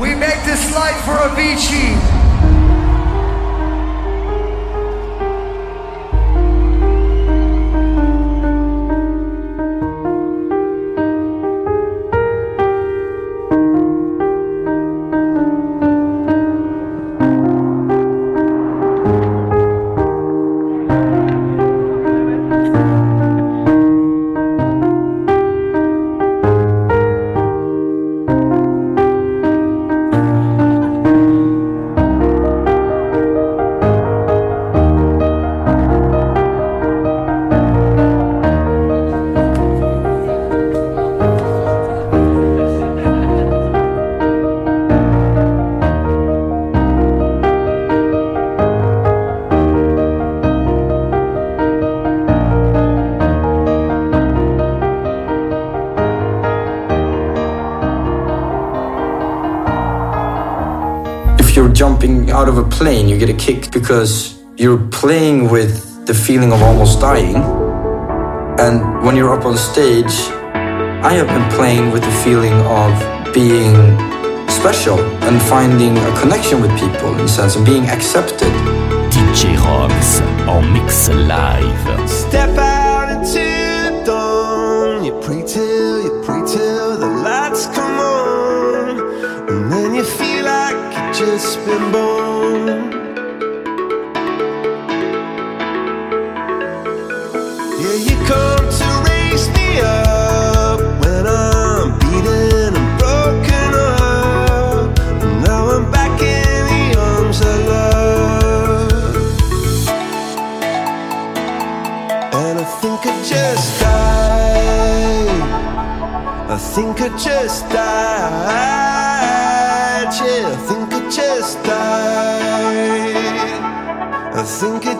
We make this life for Avicii. Jumping out of a plane, you get a kick because you're playing with the feeling of almost dying. And when you're up on stage, I have been playing with the feeling of being special and finding a connection with people in a sense of being accepted. DJ Roms en mix live. Step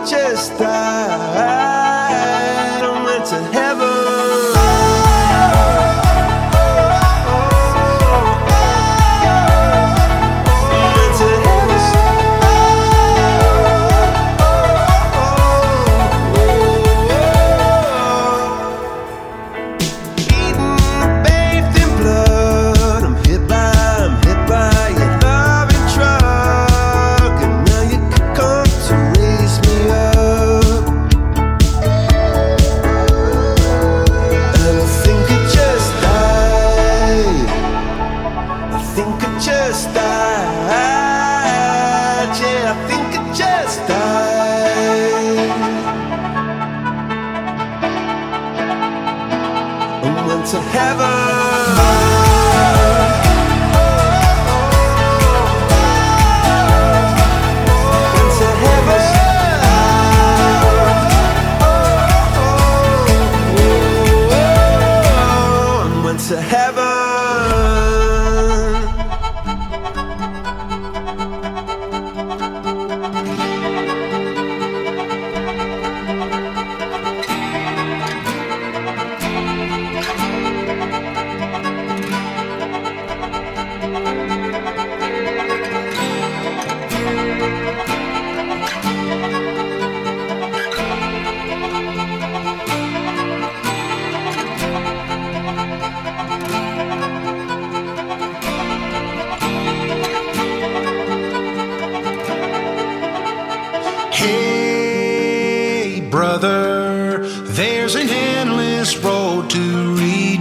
think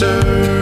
lose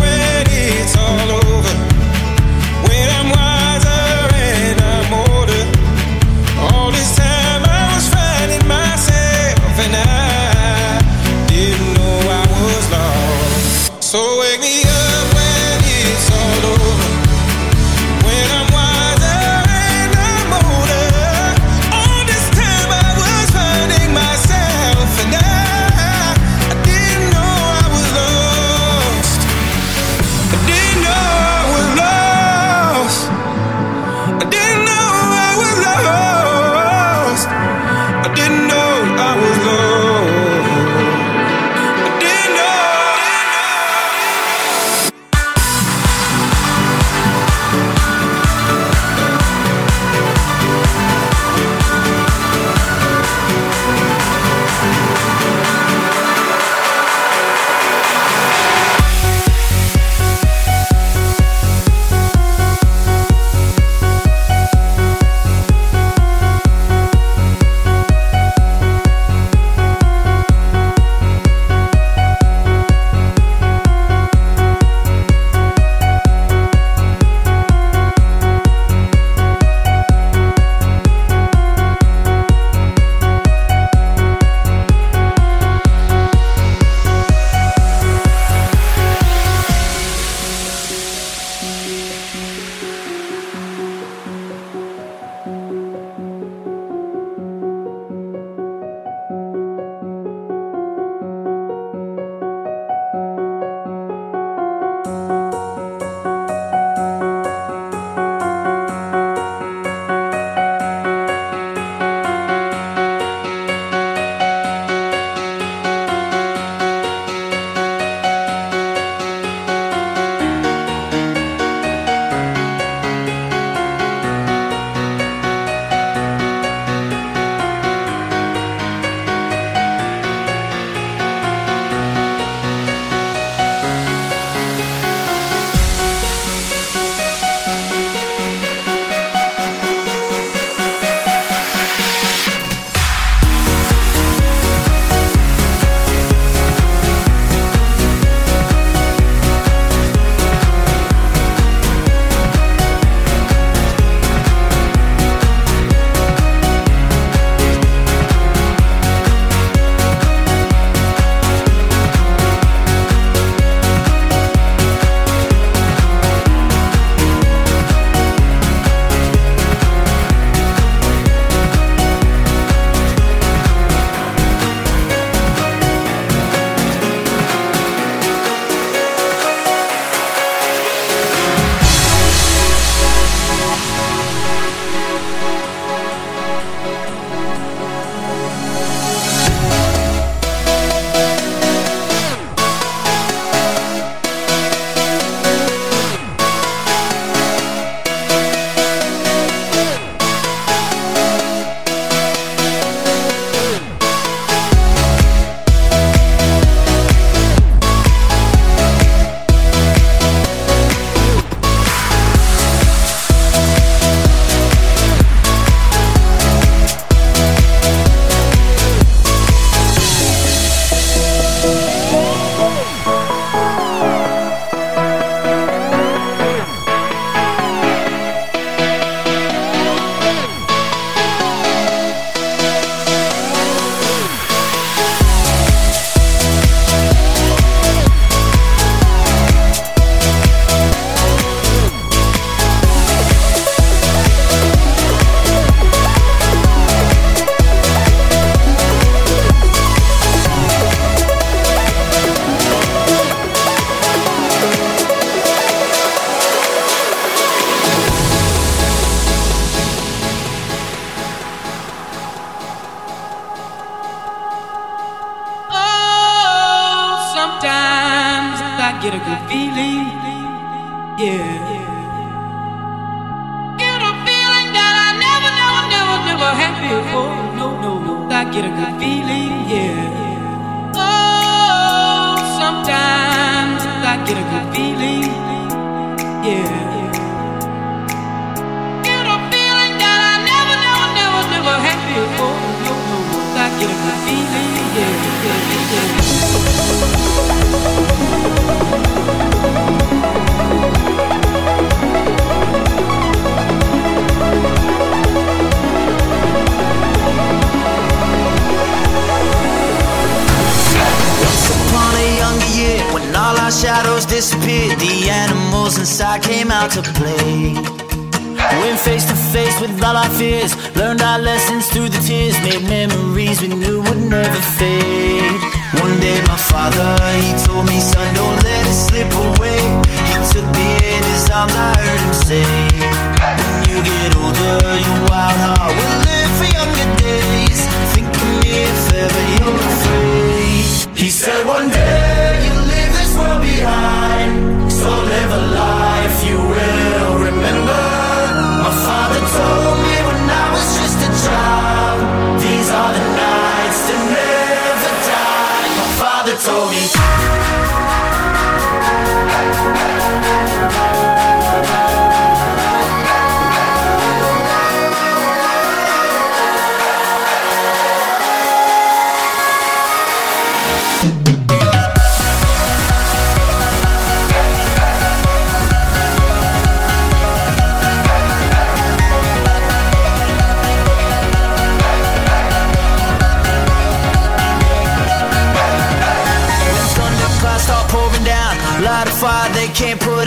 Get a good feeling. Yeah. Get a feeling that I never, never, never, never had before. No, no. I get a good feeling. Yeah, yeah, yeah. Shadows disappeared, the animals inside came out to play. Went face to face with all our fears, learned our lessons through the tears, made memories we knew would never fade. One day my father, he told me, son, don't let it slip away. He took me in his arms, I heard him say, when you get older, your wild heart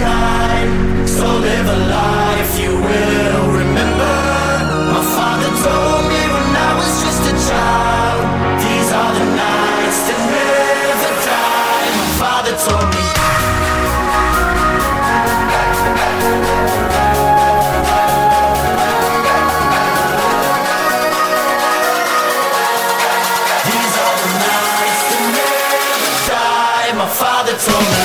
so live a life you will remember. My father told me when I was just a child. These are the nights that never die. My father told me. These are the nights that never die. My father told me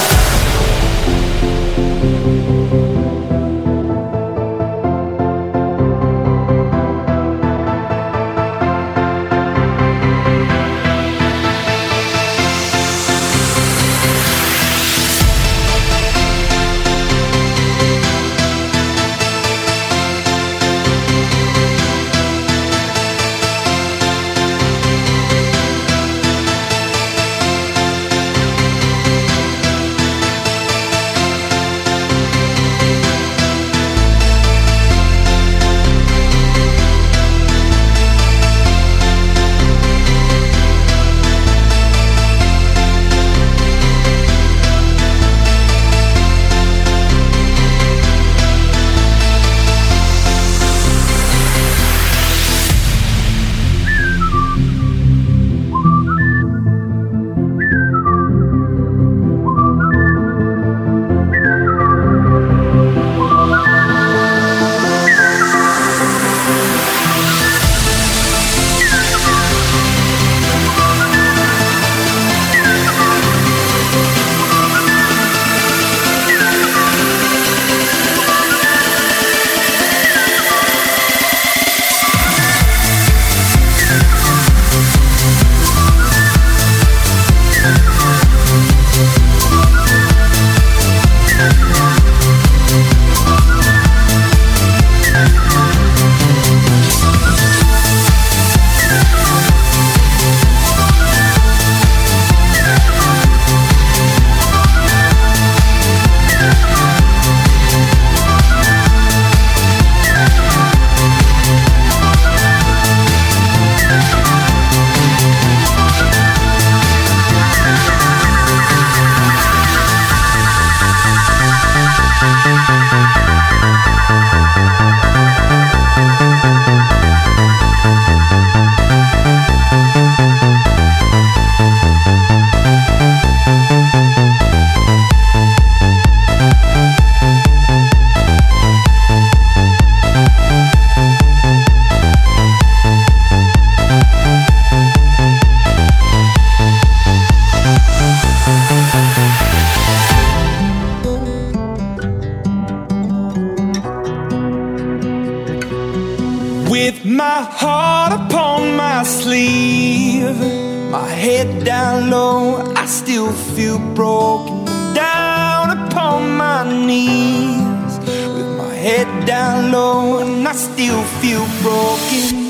pillow, I still feel broken down upon my knees. With my head down low, and I still feel broken.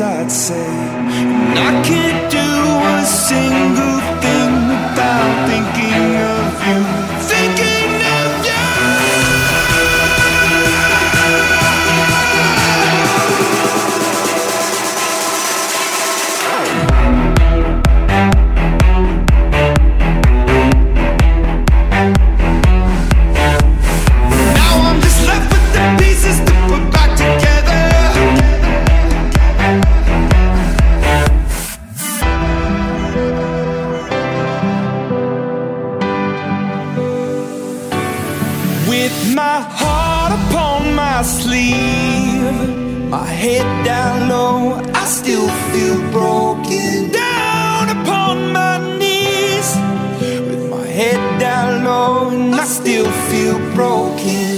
I'd say. And I can't do a single thing without thinking. still feel broken.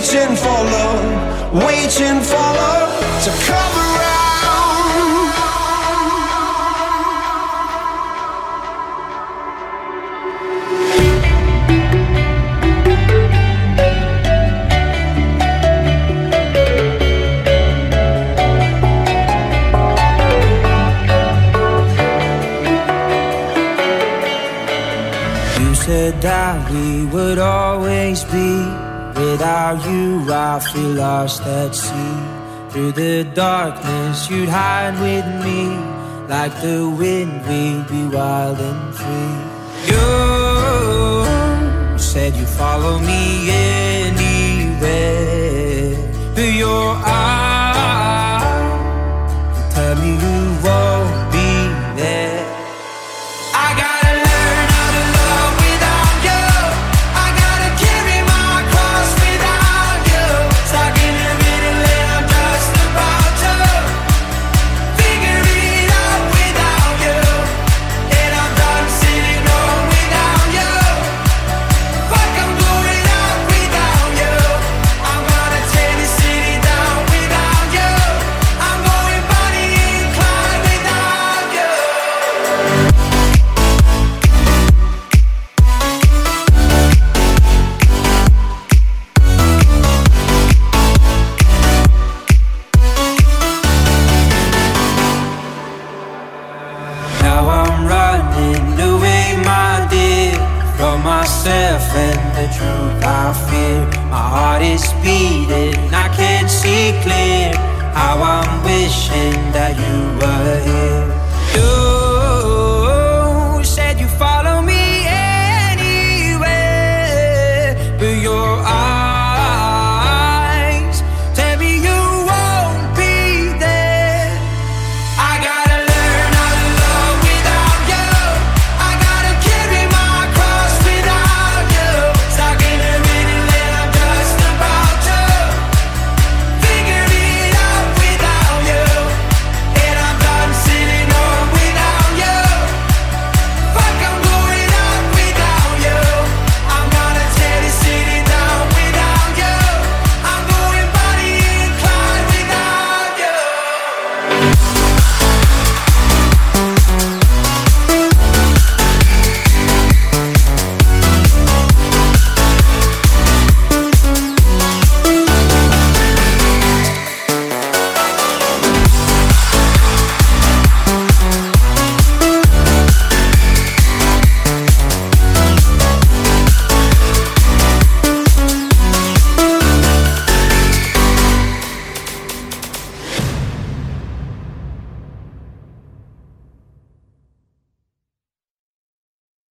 waiting for love, waiting for love to come around. You said that we would always be. Without you, I feel lost at sea. Through the darkness, you'd hide with me. Like the wind, we'd be wild and free. You said you'd follow me anywhere. Through your eyes,